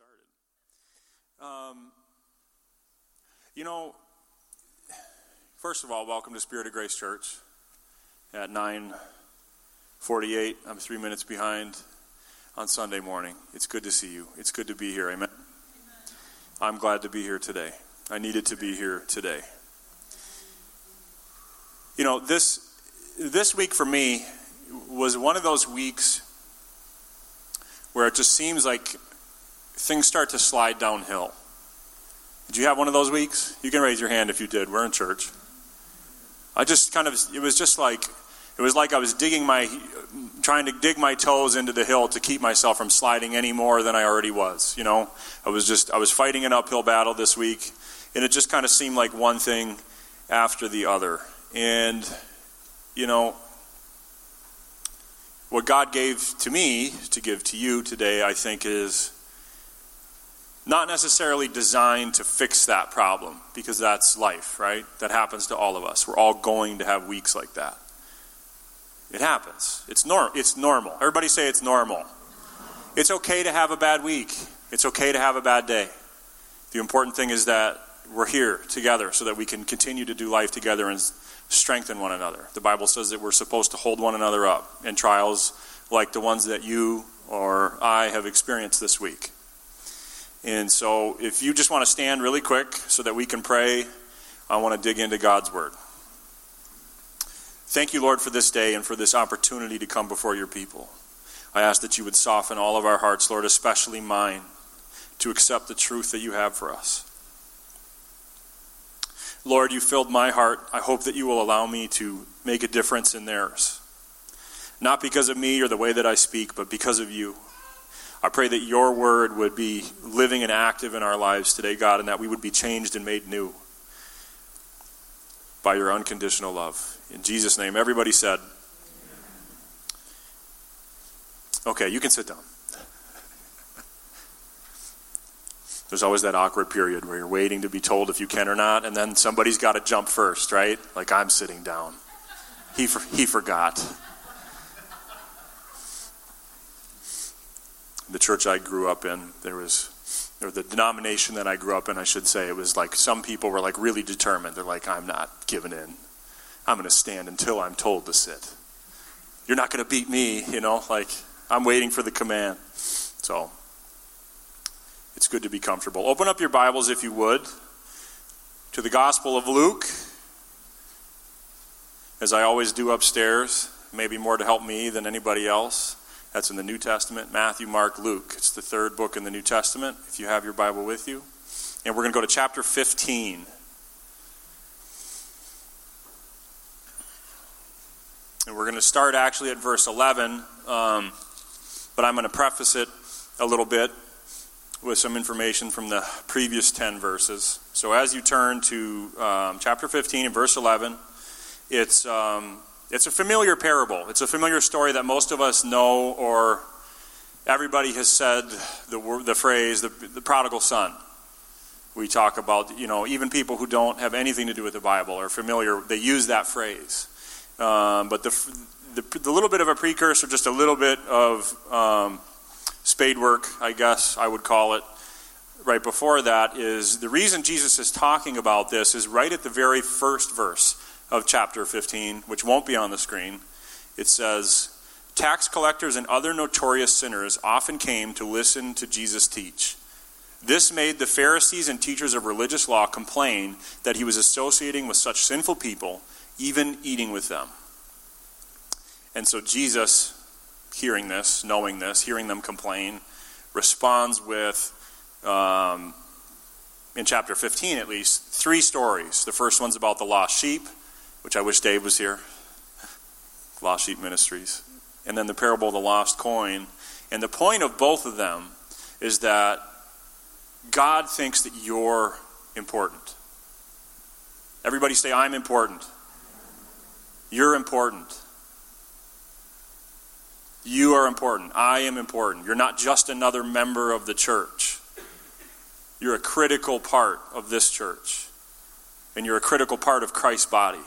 started. Um, you know, first of all, welcome to Spirit of Grace Church at 9:48. I'm three minutes behind on Sunday morning. It's good to see you. It's good to be here. Amen. Amen. I'm glad to be here today. I needed to be here today. You know, this this week for me was one of those weeks where it just seems like things start to slide downhill. Did you have one of those weeks? You can raise your hand if you did. We're in church. I just kind of, it was just like, it was like I was digging my, trying to dig my toes into the hill to keep myself from sliding any more than I already was. You know, I was just, I was fighting an uphill battle this week, and it just kind of seemed like one thing after the other. And, you know, what God gave to me to give to you today, I think, is not necessarily designed to fix that problem because that's life, right? That happens to all of us. We're all going to have weeks like that. It happens. It's, norm- it's normal. Everybody say it's normal. It's okay to have a bad week, it's okay to have a bad day. The important thing is that we're here together so that we can continue to do life together and strengthen one another. The Bible says that we're supposed to hold one another up in trials like the ones that you or I have experienced this week. And so, if you just want to stand really quick so that we can pray, I want to dig into God's Word. Thank you, Lord, for this day and for this opportunity to come before your people. I ask that you would soften all of our hearts, Lord, especially mine, to accept the truth that you have for us. Lord, you filled my heart. I hope that you will allow me to make a difference in theirs. Not because of me or the way that I speak, but because of you. I pray that your word would be living and active in our lives today, God, and that we would be changed and made new by your unconditional love. In Jesus' name, everybody said, Okay, you can sit down. There's always that awkward period where you're waiting to be told if you can or not, and then somebody's got to jump first, right? Like I'm sitting down. He, for, he forgot. The church I grew up in, there was, or the denomination that I grew up in, I should say, it was like some people were like really determined. They're like, I'm not giving in. I'm going to stand until I'm told to sit. You're not going to beat me, you know, like I'm waiting for the command. So it's good to be comfortable. Open up your Bibles, if you would, to the Gospel of Luke, as I always do upstairs, maybe more to help me than anybody else. That's in the New Testament Matthew, Mark, Luke. It's the third book in the New Testament, if you have your Bible with you. And we're going to go to chapter 15. And we're going to start actually at verse 11, um, but I'm going to preface it a little bit with some information from the previous 10 verses. So as you turn to um, chapter 15 and verse 11, it's, um, it's a familiar parable. It's a familiar story that most of us know, or everybody has said the, the phrase, the, the prodigal son. We talk about, you know, even people who don't have anything to do with the Bible are familiar, they use that phrase. Um, but the, the, the, little bit of a precursor, just a little bit of um, spade work, I guess I would call it, right before that is the reason Jesus is talking about this is right at the very first verse of chapter 15, which won't be on the screen. It says, Tax collectors and other notorious sinners often came to listen to Jesus teach. This made the Pharisees and teachers of religious law complain that he was associating with such sinful people, even eating with them. And so Jesus hearing this, knowing this, hearing them complain, responds with, um, in chapter 15 at least, three stories. The first one's about the lost sheep, which I wish Dave was here. Lost Sheep Ministries. And then the parable of the lost coin. And the point of both of them is that God thinks that you're important. Everybody say, I'm important. You're important. You are important. I am important. You're not just another member of the church. You're a critical part of this church. And you're a critical part of Christ's body.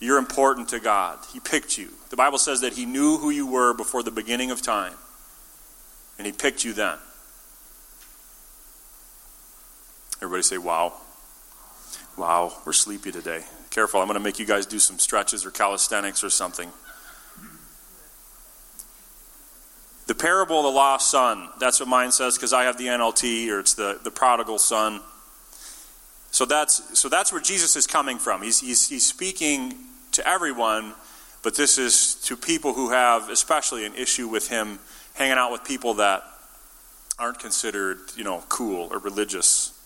You're important to God. He picked you. The Bible says that He knew who you were before the beginning of time. And He picked you then. Everybody say, wow. Wow, we're sleepy today. Careful, I'm going to make you guys do some stretches or calisthenics or something. The parable of the lost son. That's what mine says because I have the NLT, or it's the, the prodigal son. So that's, so that's where Jesus is coming from. He's, he's, he's speaking to everyone, but this is to people who have especially an issue with him hanging out with people that aren't considered, you know, cool or religious.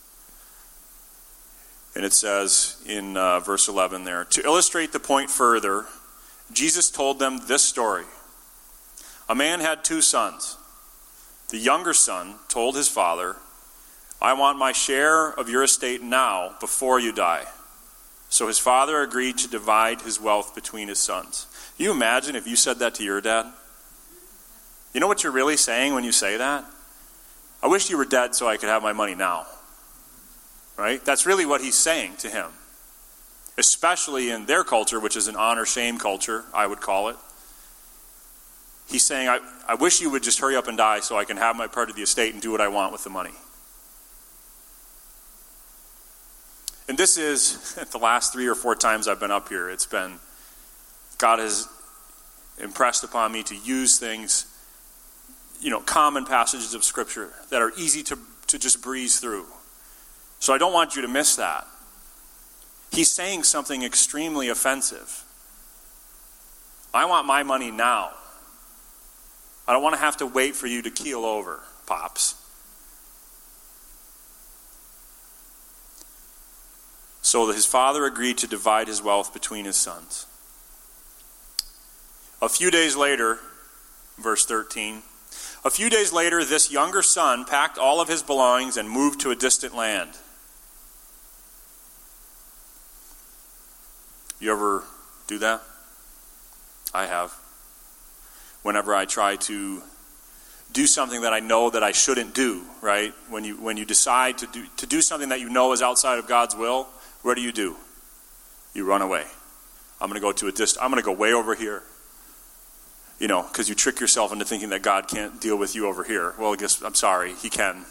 And it says in uh, verse 11 there to illustrate the point further, Jesus told them this story. A man had two sons. The younger son told his father, I want my share of your estate now before you die. So his father agreed to divide his wealth between his sons. you imagine if you said that to your dad? You know what you're really saying when you say that? I wish you were dead so I could have my money now. Right? That's really what he's saying to him. Especially in their culture, which is an honor shame culture, I would call it. He's saying, I, I wish you would just hurry up and die so I can have my part of the estate and do what I want with the money. And this is the last three or four times I've been up here. It's been, God has impressed upon me to use things, you know, common passages of Scripture that are easy to, to just breeze through. So I don't want you to miss that. He's saying something extremely offensive. I want my money now. I don't want to have to wait for you to keel over, Pops. So that his father agreed to divide his wealth between his sons. A few days later, verse 13, a few days later, this younger son packed all of his belongings and moved to a distant land. You ever do that? I have. Whenever I try to do something that I know that I shouldn't do, right? When you when you decide to do to do something that you know is outside of God's will, what do you do? You run away. I'm going to go to a distance. I'm going to go way over here. You know, because you trick yourself into thinking that God can't deal with you over here. Well, I guess I'm sorry, He can.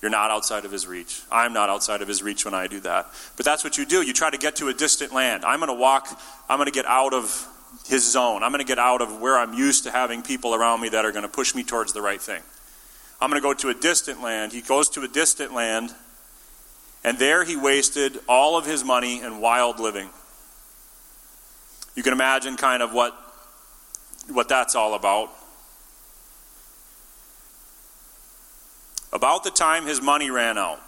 You're not outside of His reach. I'm not outside of His reach when I do that. But that's what you do. You try to get to a distant land. I'm going to walk. I'm going to get out of His zone. I'm going to get out of where I'm used to having people around me that are going to push me towards the right thing. I'm going to go to a distant land. He goes to a distant land and there he wasted all of his money in wild living. You can imagine kind of what, what that's all about. About the time his money ran out.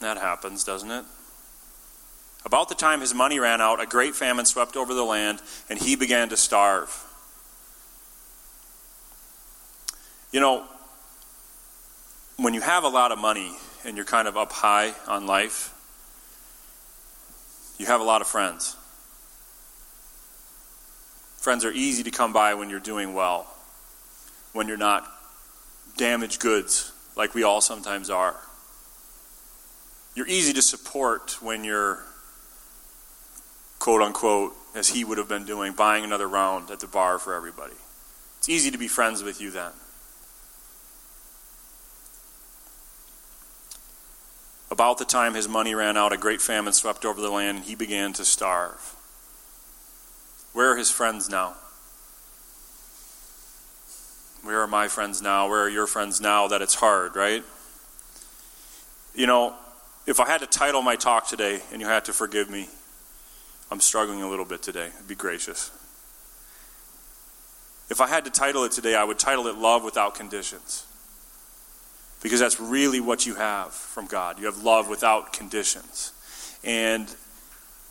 That happens, doesn't it? About the time his money ran out, a great famine swept over the land, and he began to starve. You know, when you have a lot of money, and you're kind of up high on life, you have a lot of friends. Friends are easy to come by when you're doing well, when you're not damaged goods like we all sometimes are. You're easy to support when you're, quote unquote, as he would have been doing, buying another round at the bar for everybody. It's easy to be friends with you then. About the time his money ran out, a great famine swept over the land, and he began to starve. Where are his friends now? Where are my friends now? Where are your friends now that it's hard, right? You know, if I had to title my talk today, and you had to forgive me, I'm struggling a little bit today. Be gracious. If I had to title it today, I would title it Love Without Conditions. Because that's really what you have from God. You have love without conditions. And,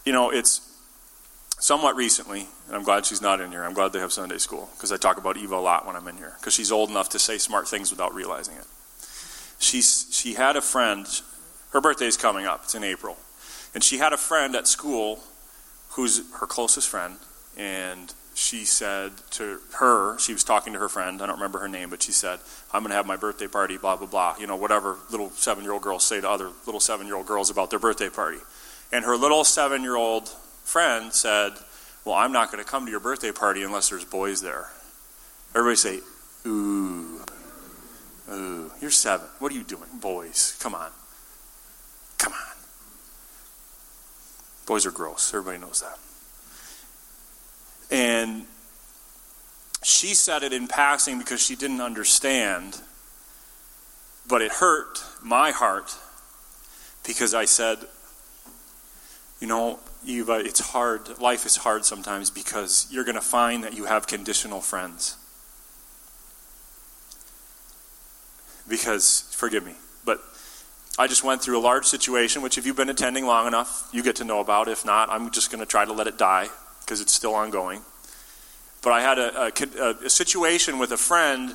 you know, it's somewhat recently, and I'm glad she's not in here. I'm glad they have Sunday school because I talk about Eva a lot when I'm in here because she's old enough to say smart things without realizing it. She's, she had a friend, her birthday's coming up, it's in April. And she had a friend at school who's her closest friend, and she said to her, she was talking to her friend, I don't remember her name, but she said, I'm going to have my birthday party, blah, blah, blah. You know, whatever little seven year old girls say to other little seven year old girls about their birthday party. And her little seven year old friend said, Well, I'm not going to come to your birthday party unless there's boys there. Everybody say, Ooh, ooh, you're seven. What are you doing? Boys, come on. Come on. Boys are gross. Everybody knows that. And she said it in passing because she didn't understand, but it hurt my heart because I said, you know, Eva, it's hard. Life is hard sometimes because you're going to find that you have conditional friends. Because, forgive me, but I just went through a large situation, which if you've been attending long enough, you get to know about. If not, I'm just going to try to let it die because it's still ongoing. But I had a, a, a, situation with a friend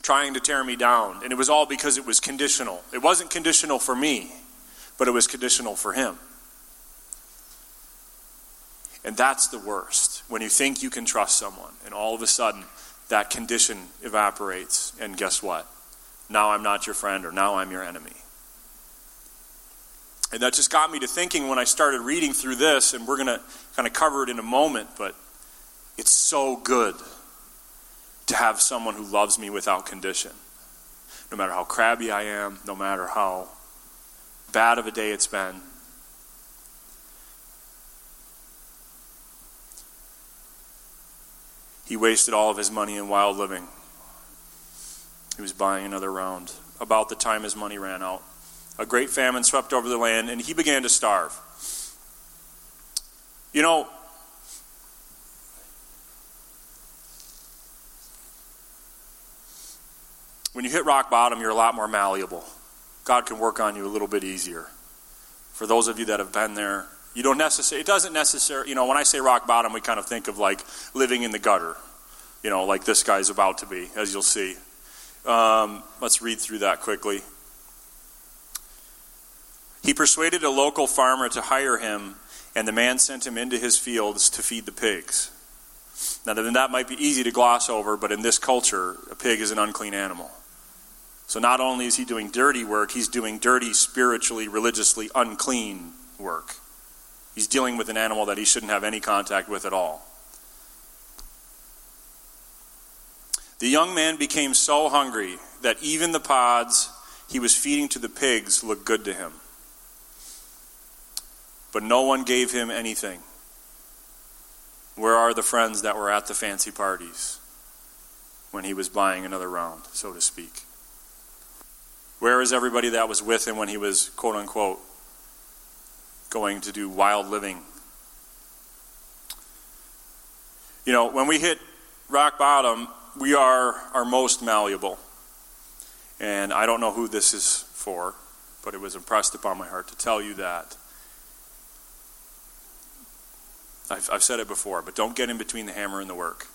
trying to tear me down, and it was all because it was conditional. It wasn't conditional for me, but it was conditional for him. And that's the worst. When you think you can trust someone, and all of a sudden that condition evaporates, and guess what? Now I'm not your friend, or now I'm your enemy. And that just got me to thinking when I started reading through this, and we're going to kind of cover it in a moment, but it's so good to have someone who loves me without condition. No matter how crabby I am, no matter how bad of a day it's been, He wasted all of his money in wild living. He was buying another round. About the time his money ran out, a great famine swept over the land, and he began to starve. You know, when you hit rock bottom, you're a lot more malleable. God can work on you a little bit easier. For those of you that have been there, you don't necessarily, it doesn't necessarily, you know, when I say rock bottom, we kind of think of like living in the gutter, you know, like this guy's about to be, as you'll see. Um, let's read through that quickly. He persuaded a local farmer to hire him, and the man sent him into his fields to feed the pigs. Now, that might be easy to gloss over, but in this culture, a pig is an unclean animal. So not only is he doing dirty work, he's doing dirty, spiritually, religiously unclean work. He's dealing with an animal that he shouldn't have any contact with at all. The young man became so hungry that even the pods he was feeding to the pigs looked good to him. But no one gave him anything. Where are the friends that were at the fancy parties when he was buying another round, so to speak? Where is everybody that was with him when he was, quote unquote, going to do wild living. You know, when we hit rock bottom, we are our most malleable. And I don't know who this is for, but it was impressed upon my heart to tell you that. I've, I've said it before, but don't get in between the hammer and the work.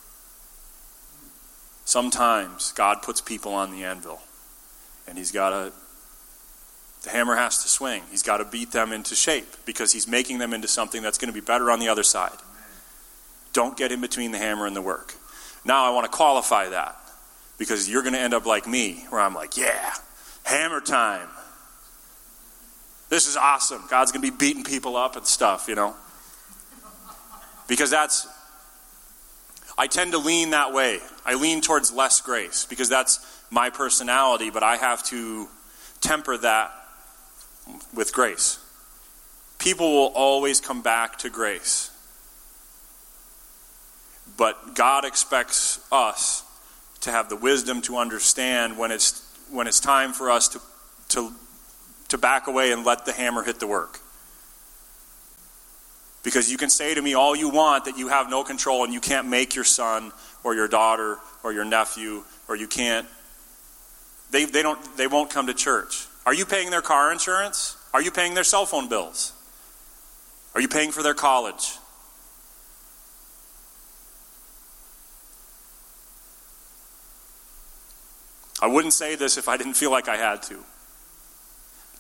Sometimes God puts people on the anvil, and He's got to the hammer has to swing. He's got to beat them into shape because he's making them into something that's going to be better on the other side. Don't get in between the hammer and the work. Now, I want to qualify that because you're going to end up like me, where I'm like, yeah, hammer time. This is awesome. God's going to be beating people up and stuff, you know? Because that's, I tend to lean that way. I lean towards less grace because that's my personality, but I have to temper that with grace. People will always come back to grace. But God expects us to have the wisdom to understand when it's, when it's time for us to, to, to back away and let the hammer hit the work. Because you can say to me all you want that you have no control and you can't make your son or your daughter or your nephew or you can't. They, they, don't, they won't come to church. Are you paying their car insurance? Are you paying their cell phone bills? Are you paying for their college? I wouldn't say this if I didn't feel like I had to.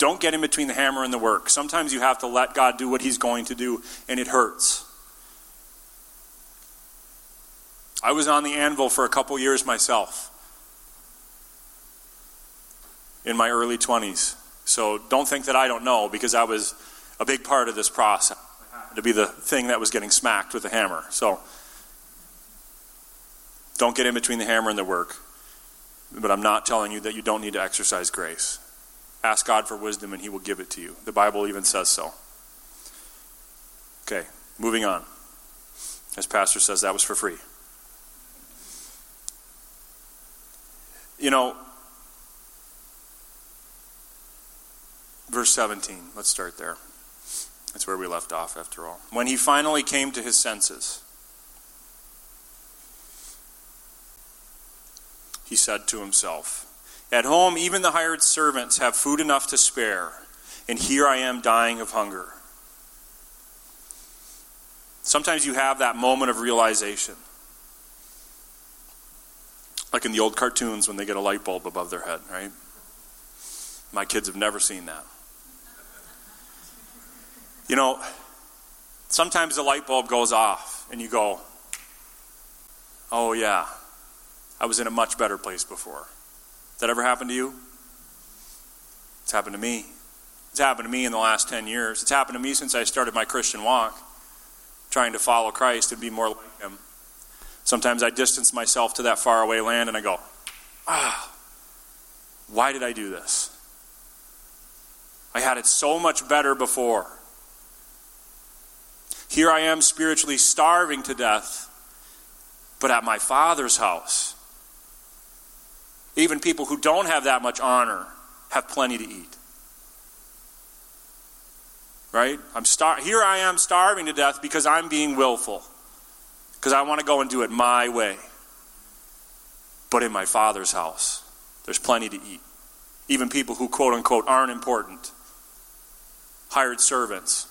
Don't get in between the hammer and the work. Sometimes you have to let God do what He's going to do, and it hurts. I was on the anvil for a couple years myself in my early 20s. So don't think that I don't know because I was a big part of this process to be the thing that was getting smacked with the hammer. So don't get in between the hammer and the work. But I'm not telling you that you don't need to exercise grace. Ask God for wisdom and He will give it to you. The Bible even says so. Okay, moving on. As Pastor says, that was for free. You know, verse 17, let's start there. That's where we left off, after all. When he finally came to his senses, he said to himself, At home, even the hired servants have food enough to spare, and here I am dying of hunger. Sometimes you have that moment of realization. Like in the old cartoons when they get a light bulb above their head, right? My kids have never seen that. You know, sometimes the light bulb goes off and you go, oh, yeah, I was in a much better place before. That ever happened to you? It's happened to me. It's happened to me in the last 10 years. It's happened to me since I started my Christian walk, trying to follow Christ and be more like Him. Sometimes I distance myself to that faraway land and I go, ah, why did I do this? I had it so much better before. Here I am spiritually starving to death, but at my Father's house. Even people who don't have that much honor have plenty to eat. Right? I'm star- here I am starving to death because I'm being willful. Because I want to go and do it my way. But in my Father's house, there's plenty to eat. Even people who, quote unquote, aren't important, hired servants,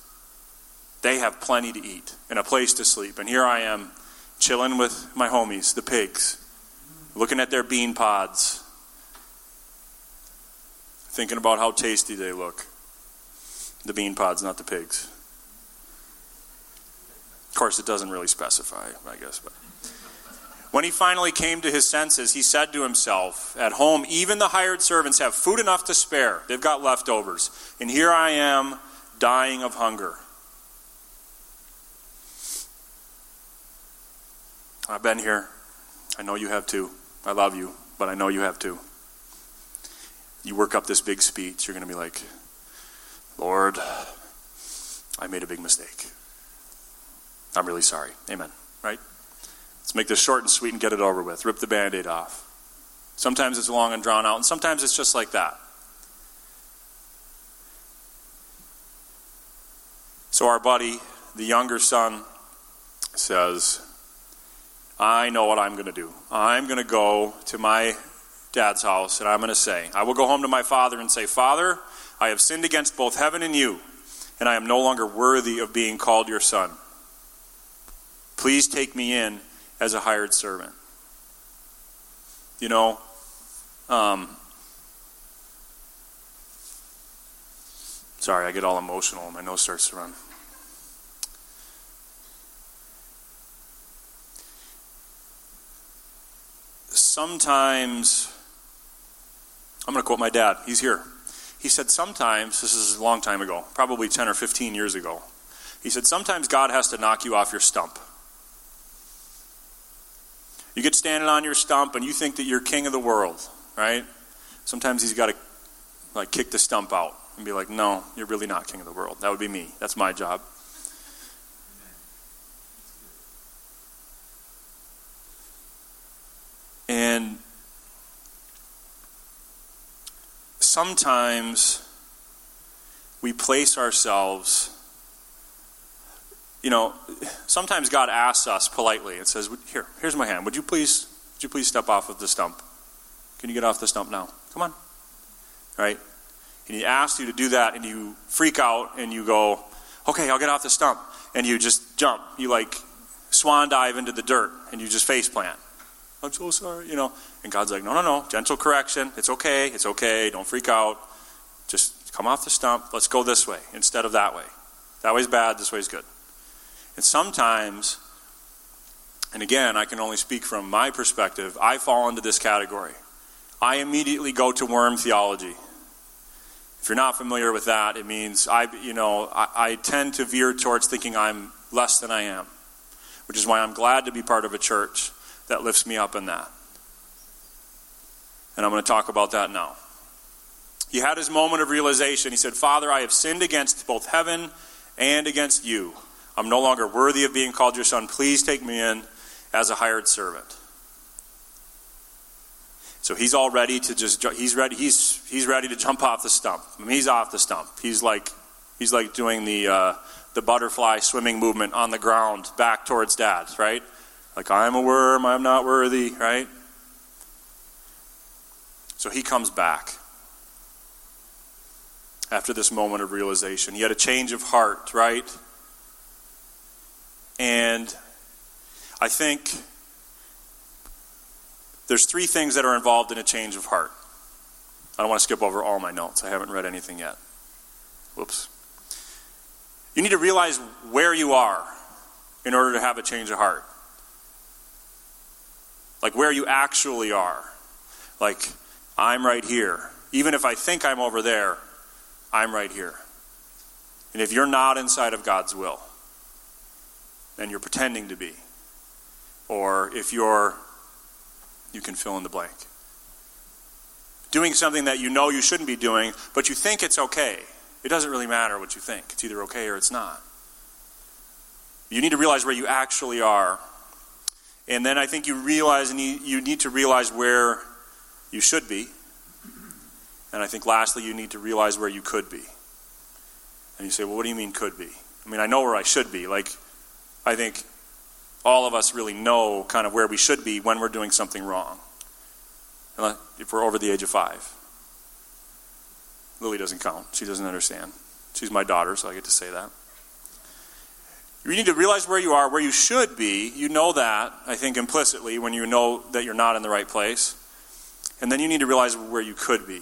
they have plenty to eat and a place to sleep. And here I am chilling with my homies, the pigs, looking at their bean pods, thinking about how tasty they look. The bean pods, not the pigs. Of course, it doesn't really specify, I guess. But when he finally came to his senses, he said to himself, At home, even the hired servants have food enough to spare. They've got leftovers. And here I am dying of hunger. I've been here. I know you have too. I love you, but I know you have too. You work up this big speech, you're going to be like, Lord, I made a big mistake. I'm really sorry. Amen. Right? Let's make this short and sweet and get it over with. Rip the band aid off. Sometimes it's long and drawn out, and sometimes it's just like that. So, our buddy, the younger son, says, I know what I'm going to do. I'm going to go to my dad's house and I'm going to say, I will go home to my father and say, Father, I have sinned against both heaven and you, and I am no longer worthy of being called your son. Please take me in as a hired servant. You know, um, sorry, I get all emotional and my nose starts to run. Sometimes, I'm going to quote my dad, he's here. He said, sometimes, this is a long time ago, probably 10 or 15 years ago, he said, sometimes God has to knock you off your stump. You get standing on your stump and you think that you're king of the world, right? Sometimes he's got to like kick the stump out and be like, no, you're really not king of the world. That would be me. That's my job. And sometimes we place ourselves, you know, sometimes God asks us politely and says, Here, here's my hand. Would you please, would you please step off of the stump? Can you get off the stump now? Come on. Right? And he asks you to do that, and you freak out and you go, Okay, I'll get off the stump. And you just jump. You like swan dive into the dirt and you just face plant. I'm so sorry, you know. And God's like, no, no, no, gentle correction. It's okay. It's okay. Don't freak out. Just come off the stump. Let's go this way instead of that way. That way's bad. This way's good. And sometimes, and again, I can only speak from my perspective, I fall into this category. I immediately go to worm theology. If you're not familiar with that, it means I, you know, I, I tend to veer towards thinking I'm less than I am, which is why I'm glad to be part of a church that lifts me up in that. And I'm going to talk about that now. He had his moment of realization. He said, Father, I have sinned against both heaven and against you. I'm no longer worthy of being called your son. Please take me in as a hired servant. So he's all ready to just he's ready he's he's ready to jump off the stump. I mean, he's off the stump. He's like he's like doing the uh, the butterfly swimming movement on the ground back towards dad, right? Like I'm a worm, I'm not worthy, right? So he comes back after this moment of realization. He had a change of heart, right? And I think there's three things that are involved in a change of heart. I don't want to skip over all my notes. I haven't read anything yet. Whoops. You need to realize where you are in order to have a change of heart. Like where you actually are. Like, I'm right here. Even if I think I'm over there, I'm right here. And if you're not inside of God's will, then you're pretending to be. Or if you're, you can fill in the blank. Doing something that you know you shouldn't be doing, but you think it's okay. It doesn't really matter what you think. It's either okay or it's not. You need to realize where you actually are. And then I think you realize, and you, need to realize where you should be. And I think lastly, you need to realize where you could be. And you say, well, what do you mean could be? I mean, I know where I should be. Like, I think all of us really know kind of where we should be when we're doing something wrong. If we're over the age of five. Lily doesn't count. She doesn't understand. She's my daughter, so I get to say that. You need to realize where you are, where you should be. You know that, I think, implicitly when you know that you're not in the right place. And then you need to realize where you could be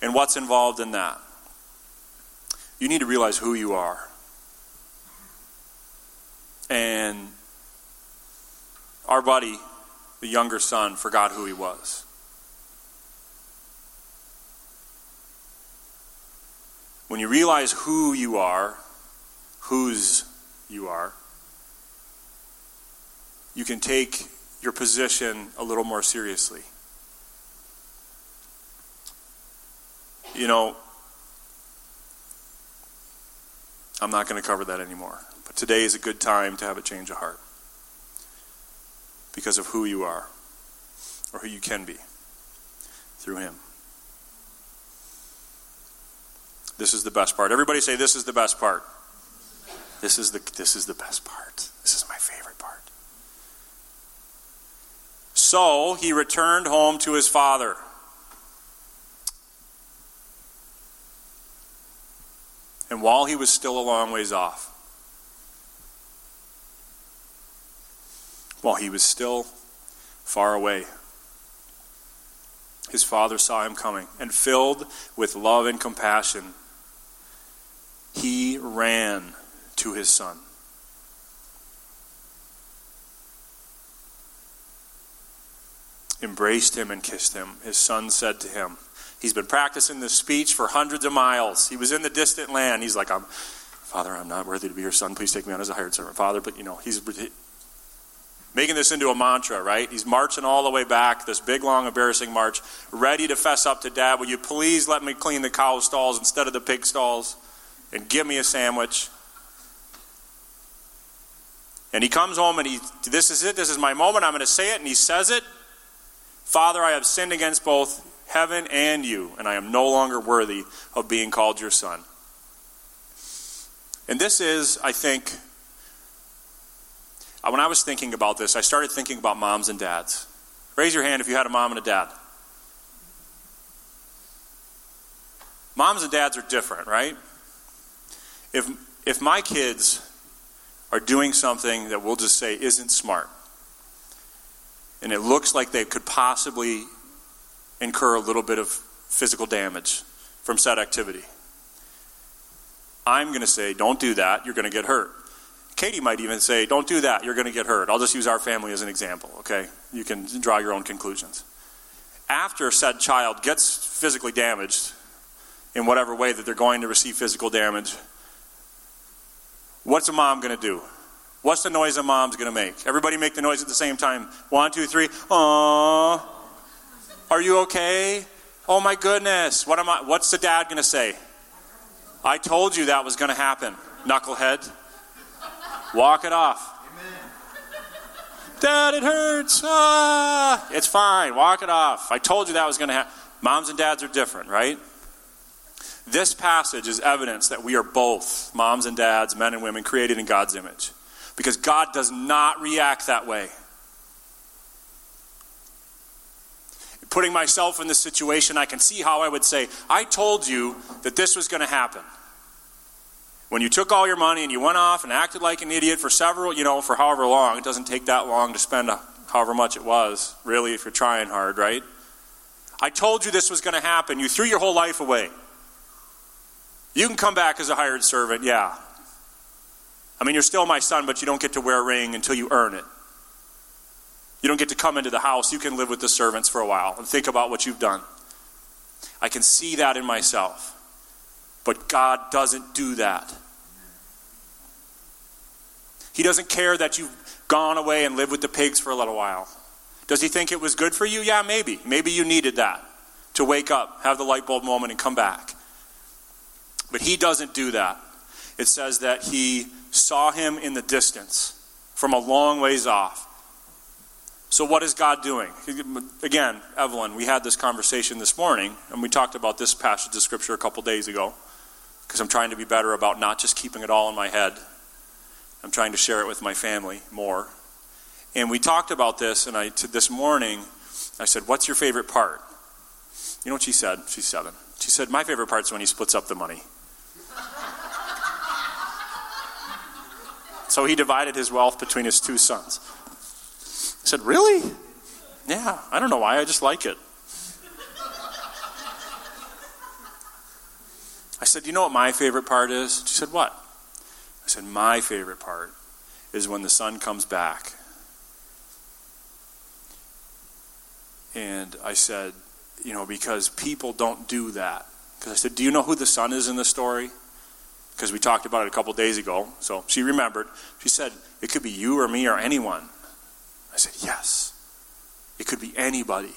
and what's involved in that. You need to realize who you are. And our buddy, the younger son, forgot who he was. When you realize who you are, whose you are, you can take your position a little more seriously. You know, I'm not going to cover that anymore. But today is a good time to have a change of heart because of who you are or who you can be through Him. This is the best part. Everybody say, This is the best part. This is the, this is the best part. This is my favorite part. So he returned home to his father. and while he was still a long ways off, while he was still far away, his father saw him coming, and filled with love and compassion, he ran to his son. Embraced him and kissed him. His son said to him, He's been practicing this speech for hundreds of miles. He was in the distant land. He's like, I'm, Father, I'm not worthy to be your son. Please take me on as a hired servant. Father, but you know, he's making this into a mantra, right? He's marching all the way back, this big, long, embarrassing march, ready to fess up to dad. Will you please let me clean the cow stalls instead of the pig stalls and give me a sandwich? And he comes home and he, this is it, this is my moment, I'm going to say it, and he says it. Father, I have sinned against both heaven and you, and I am no longer worthy of being called your son. And this is, I think, uh, when I was thinking about this, I started thinking about moms and dads. Raise your hand if you had a mom and a dad. Moms and dads are different, right? If, if my kids are doing something that we'll just say isn't smart, and it looks like they could possibly incur a little bit of physical damage from said activity. I'm going to say, don't do that, you're going to get hurt. Katie might even say, don't do that, you're going to get hurt. I'll just use our family as an example, okay? You can draw your own conclusions. After said child gets physically damaged in whatever way that they're going to receive physical damage, what's a mom going to do? What's the noise a mom's going to make? Everybody make the noise at the same time. One, two, three. Aww. Are you okay? Oh my goodness. What am I what's the dad going to say? I told you that was going to happen, knucklehead. Walk it off. Dad, it hurts. Ah, it's fine. Walk it off. I told you that was going to happen. Moms and dads are different, right? This passage is evidence that we are both moms and dads, men and women, created in God's image. Because God does not react that way. Putting myself in this situation, I can see how I would say, I told you that this was going to happen. When you took all your money and you went off and acted like an idiot for several, you know, for however long, it doesn't take that long to spend a, however much it was, really, if you're trying hard, right? I told you this was going to happen. You threw your whole life away. You can come back as a hired servant, yeah. I mean, you're still my son, but you don't get to wear a ring until you earn it. You don't get to come into the house. You can live with the servants for a while and think about what you've done. I can see that in myself. But God doesn't do that. He doesn't care that you've gone away and lived with the pigs for a little while. Does he think it was good for you? Yeah, maybe. Maybe you needed that to wake up, have the light bulb moment, and come back. But he doesn't do that. It says that he saw him in the distance from a long ways off. So, what is God doing? Again, Evelyn, we had this conversation this morning, and we talked about this passage of Scripture a couple days ago, because I'm trying to be better about not just keeping it all in my head I'm trying to share it with my family more. And we talked about this, and I this morning I said, "What's your favorite part?" You know what she said? She's seven. She said, "My favorite part is when he splits up the money." So he divided his wealth between his two sons. I said, "Really?" Yeah. I don't know why. I just like it. I said, "You know what my favorite part is?" She said, "What?" I said, My favorite part is when the son comes back. And I said, You know, because people don't do that. Because I said, Do you know who the son is in the story? Because we talked about it a couple days ago. So she remembered. She said, It could be you or me or anyone. I said, Yes. It could be anybody.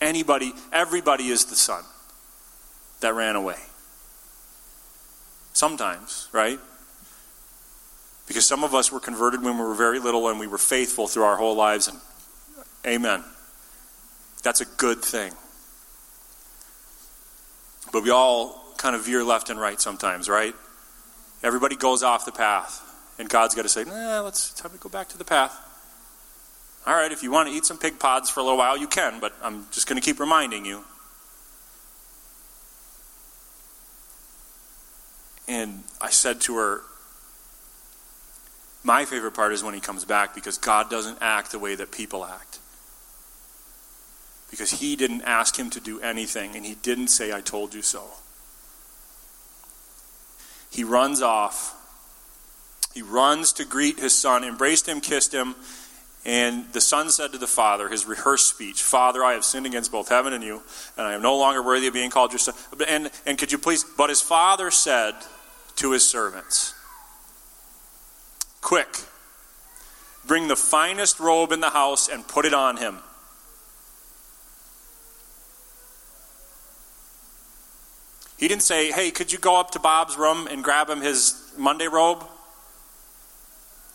Anybody, everybody is the son that ran away. Sometimes, right? Because some of us were converted when we were very little and we were faithful through our whole lives. And amen. That's a good thing. But we all kind of veer left and right sometimes, right? Everybody goes off the path. And God's got to say, nah, let's time to go back to the path. All right, if you want to eat some pig pods for a little while, you can, but I'm just going to keep reminding you. And I said to her, my favorite part is when he comes back because God doesn't act the way that people act. Because he didn't ask him to do anything and he didn't say, I told you so. He runs off. He runs to greet his son, embraced him, kissed him, and the son said to the father, his rehearsed speech, Father, I have sinned against both heaven and you, and I am no longer worthy of being called your son. And, and could you please, but his father said to his servants, Quick, bring the finest robe in the house and put it on him. He didn't say, Hey, could you go up to Bob's room and grab him his Monday robe?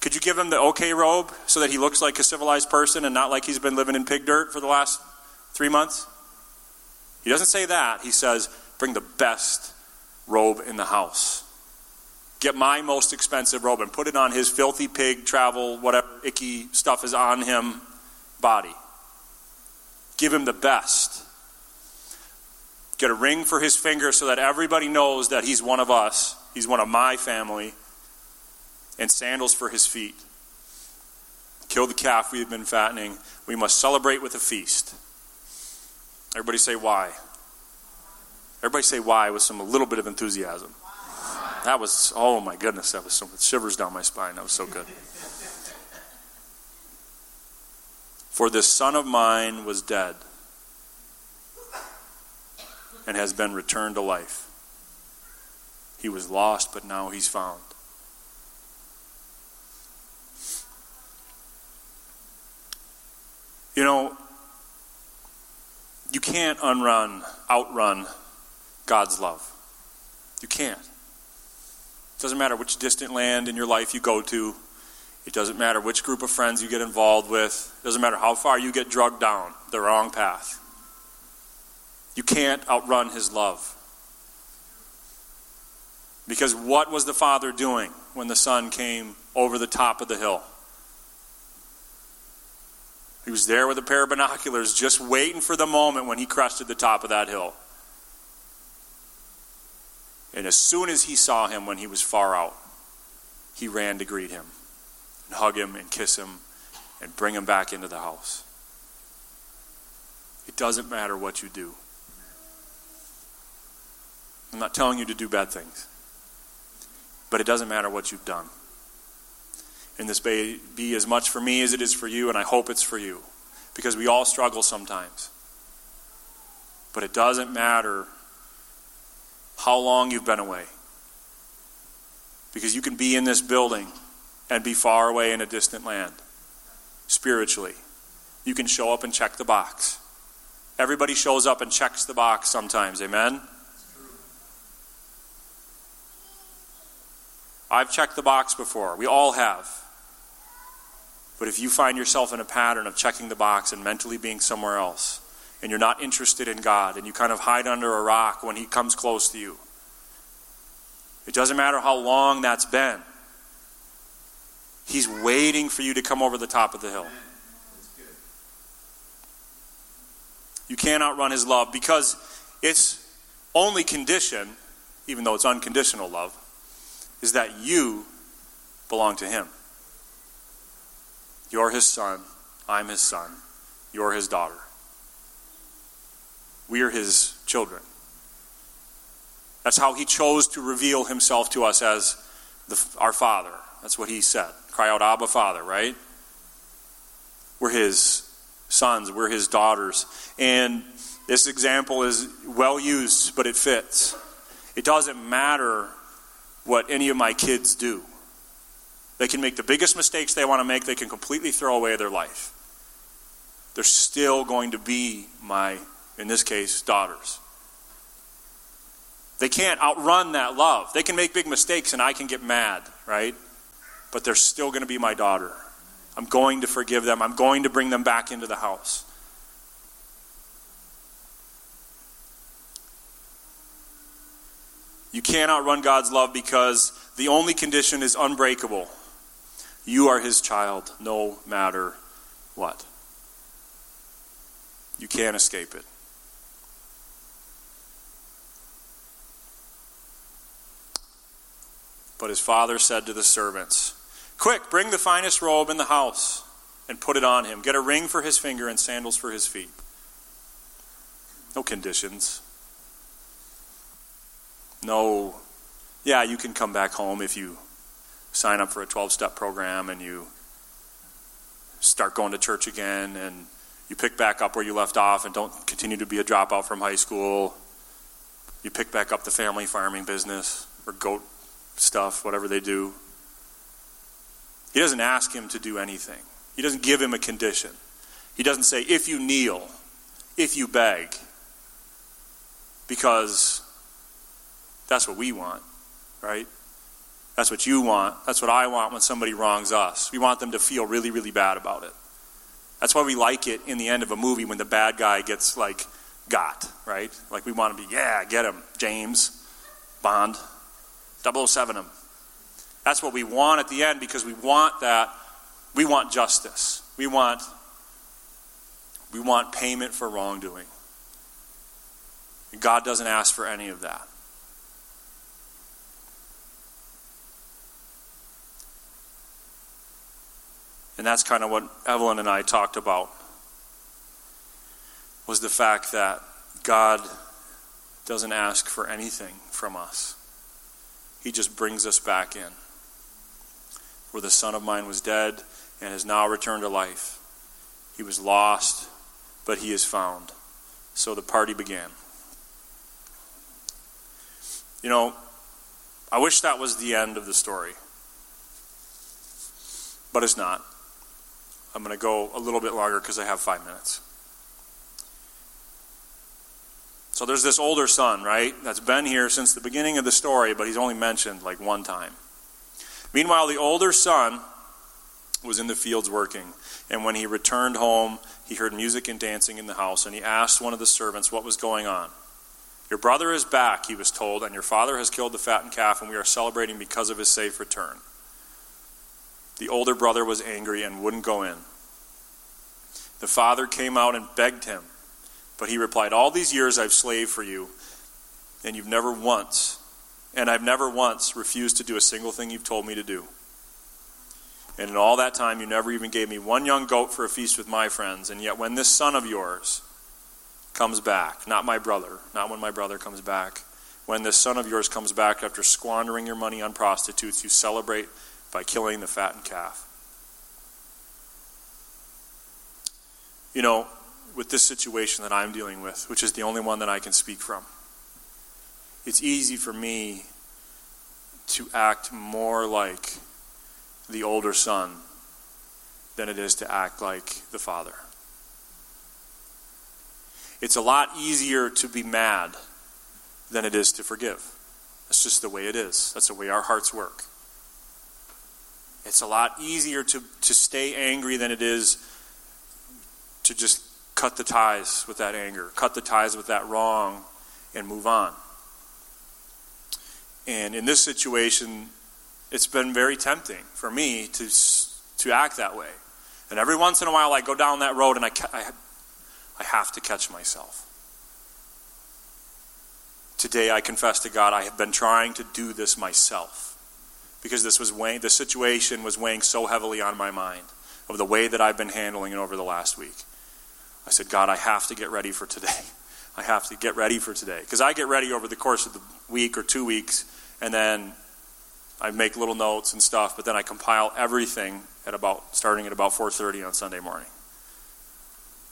Could you give him the okay robe so that he looks like a civilized person and not like he's been living in pig dirt for the last three months? He doesn't say that. He says, Bring the best robe in the house get my most expensive robe and put it on his filthy pig, travel, whatever icky stuff is on him body. Give him the best. Get a ring for his finger so that everybody knows that he's one of us, he's one of my family, and sandals for his feet. Kill the calf we have been fattening. We must celebrate with a feast. Everybody say why. Everybody say why with some a little bit of enthusiasm. That was, oh my goodness, that was so shivers down my spine. That was so good. For this son of mine was dead and has been returned to life. He was lost, but now he's found. You know, you can't unrun, outrun God's love. You can't. It doesn't matter which distant land in your life you go to, It doesn't matter which group of friends you get involved with. It doesn't matter how far you get drugged down the wrong path. You can't outrun his love. Because what was the Father doing when the Son came over the top of the hill? He was there with a pair of binoculars, just waiting for the moment when he crested the top of that hill. And as soon as he saw him when he was far out, he ran to greet him and hug him and kiss him and bring him back into the house. It doesn't matter what you do. I'm not telling you to do bad things, but it doesn't matter what you've done. And this may be as much for me as it is for you, and I hope it's for you, because we all struggle sometimes. But it doesn't matter how long you've been away. Because you can be in this building and be far away in a distant land spiritually. You can show up and check the box. Everybody shows up and checks the box sometimes, amen? I've checked the box before. We all have. But if you find yourself in a pattern of checking the box and mentally being somewhere else, and you're not interested in God, and you kind of hide under a rock when He comes close to you, it doesn't matter how long that's been. He's waiting for you to come over the top of the hill. You cannot run His love because its only condition, even though it's unconditional love, is that you belong to Him. You're his son. I'm his son. You're his daughter. We are his children. That's how he chose to reveal himself to us as the, our Father. That's what he said. Cry out, Abba, Father, right? We're his sons, we're his daughters. And this example is well used, but it fits. It doesn't matter what any of my kids do. They can make the biggest mistakes they want to make, they can completely throw away their life. They're still going to be my, in this case, daughters. They can't outrun that love. They can make big mistakes and I can get mad, right? But they're still going to be my daughter. I'm going to forgive them. I'm going to bring them back into the house. You cannot run God's love because the only condition is unbreakable. You are his child no matter what. You can't escape it. But his father said to the servants, Quick, bring the finest robe in the house and put it on him. Get a ring for his finger and sandals for his feet. No conditions. No, yeah, you can come back home if you sign up for a 12 step program and you start going to church again and you pick back up where you left off and don't continue to be a dropout from high school. You pick back up the family farming business or goat stuff, whatever they do. He doesn't ask him to do anything, he doesn't give him a condition. He doesn't say, if you kneel, if you beg, because that's what we want, right? That's what you want. That's what I want when somebody wrongs us. We want them to feel really, really bad about it. That's why we like it in the end of a movie when the bad guy gets, like, got, right? Like, we want to be, yeah, get him, James, Bond, 007 him. That's what we want at the end because we want that. We want justice. We want, we want payment for wrongdoing. God doesn't ask for any of that. And that's kind of what Evelyn and I talked about was the fact that God doesn't ask for anything from us. He just brings us back in. Where the son of mine was dead and has now returned to life. He was lost, but he is found. So the party began. You know, I wish that was the end of the story. But it's not. I'm going to go a little bit longer because I have five minutes. So there's this older son, right, that's been here since the beginning of the story, but he's only mentioned like one time. Meanwhile, the older son was in the fields working. And when he returned home, he heard music and dancing in the house, and he asked one of the servants what was going on. Your brother is back, he was told, and your father has killed the fattened calf, and we are celebrating because of his safe return. The older brother was angry and wouldn't go in. The father came out and begged him, but he replied, All these years I've slaved for you, and you've never once, and I've never once refused to do a single thing you've told me to do. And in all that time, you never even gave me one young goat for a feast with my friends. And yet, when this son of yours comes back, not my brother, not when my brother comes back, when this son of yours comes back after squandering your money on prostitutes, you celebrate by killing the fattened calf. You know, with this situation that I'm dealing with, which is the only one that I can speak from, it's easy for me to act more like the older son than it is to act like the father. It's a lot easier to be mad than it is to forgive. That's just the way it is. That's the way our hearts work. It's a lot easier to, to stay angry than it is to just cut the ties with that anger, cut the ties with that wrong, and move on. And in this situation, it's been very tempting for me to, to act that way. And every once in a while, I go down that road and I, I, I have to catch myself. Today, I confess to God, I have been trying to do this myself because this was weighing, the situation was weighing so heavily on my mind of the way that I've been handling it over the last week. I said, God, I have to get ready for today. I have to get ready for today. Because I get ready over the course of the week or two weeks, and then I make little notes and stuff, but then I compile everything at about starting at about 4:30 on Sunday morning.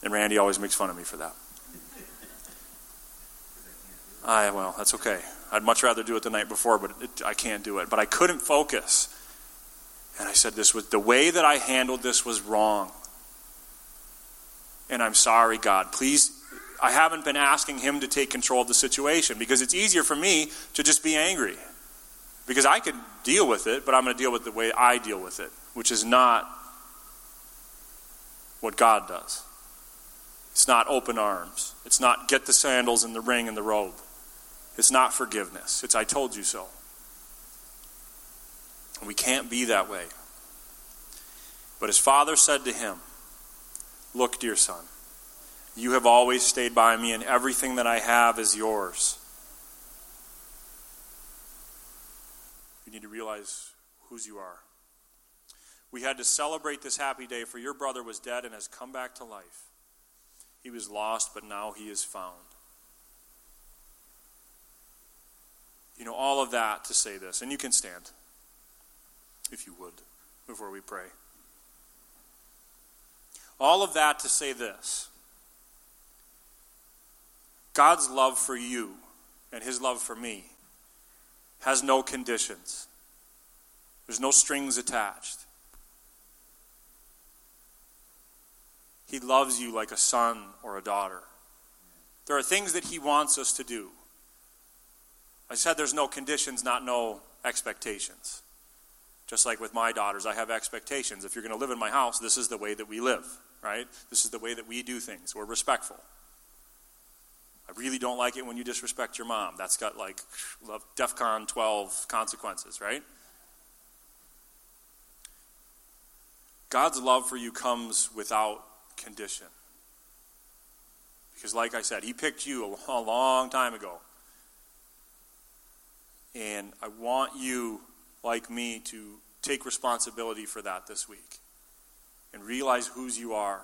And Randy always makes fun of me for that. I well, that's okay. I'd much rather do it the night before, but it, I can't do it. But I couldn't focus. And I said this was the way that I handled this was wrong. And I'm sorry, God. Please I haven't been asking him to take control of the situation because it's easier for me to just be angry. Because I could deal with it, but I'm going to deal with the way I deal with it, which is not what God does. It's not open arms. It's not get the sandals and the ring and the robe. It's not forgiveness. It's I told you so. And we can't be that way. But his father said to him, Look, dear son, you have always stayed by me, and everything that I have is yours. You need to realize whose you are. We had to celebrate this happy day, for your brother was dead and has come back to life. He was lost, but now he is found. You know, all of that to say this, and you can stand, if you would, before we pray. All of that to say this God's love for you and his love for me has no conditions, there's no strings attached. He loves you like a son or a daughter. There are things that he wants us to do. I said there's no conditions, not no expectations. Just like with my daughters, I have expectations. If you're going to live in my house, this is the way that we live, right? This is the way that we do things. We're respectful. I really don't like it when you disrespect your mom. That's got like DEFCON 12 consequences, right? God's love for you comes without condition. Because, like I said, He picked you a long time ago. And I want you, like me, to take responsibility for that this week and realize whose you are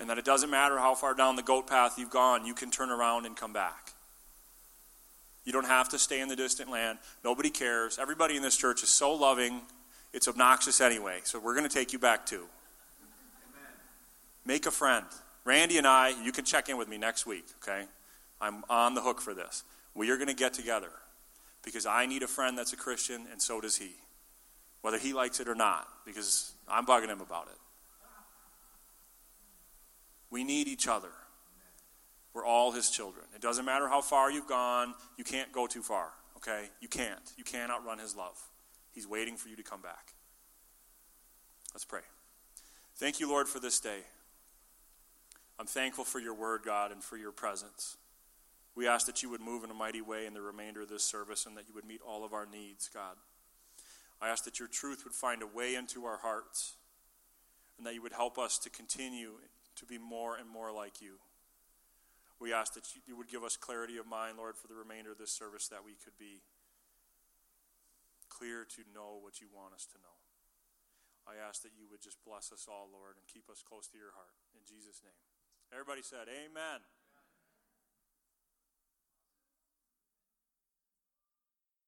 and that it doesn't matter how far down the goat path you've gone, you can turn around and come back. You don't have to stay in the distant land. Nobody cares. Everybody in this church is so loving, it's obnoxious anyway. So we're going to take you back too. Amen. Make a friend. Randy and I, you can check in with me next week, okay? I'm on the hook for this. We are going to get together because I need a friend that's a Christian, and so does he. Whether he likes it or not, because I'm bugging him about it. We need each other. We're all his children. It doesn't matter how far you've gone, you can't go too far, okay? You can't. You can't outrun his love. He's waiting for you to come back. Let's pray. Thank you, Lord, for this day. I'm thankful for your word, God, and for your presence. We ask that you would move in a mighty way in the remainder of this service and that you would meet all of our needs, God. I ask that your truth would find a way into our hearts and that you would help us to continue to be more and more like you. We ask that you would give us clarity of mind, Lord, for the remainder of this service, that we could be clear to know what you want us to know. I ask that you would just bless us all, Lord, and keep us close to your heart. In Jesus' name. Everybody said, Amen.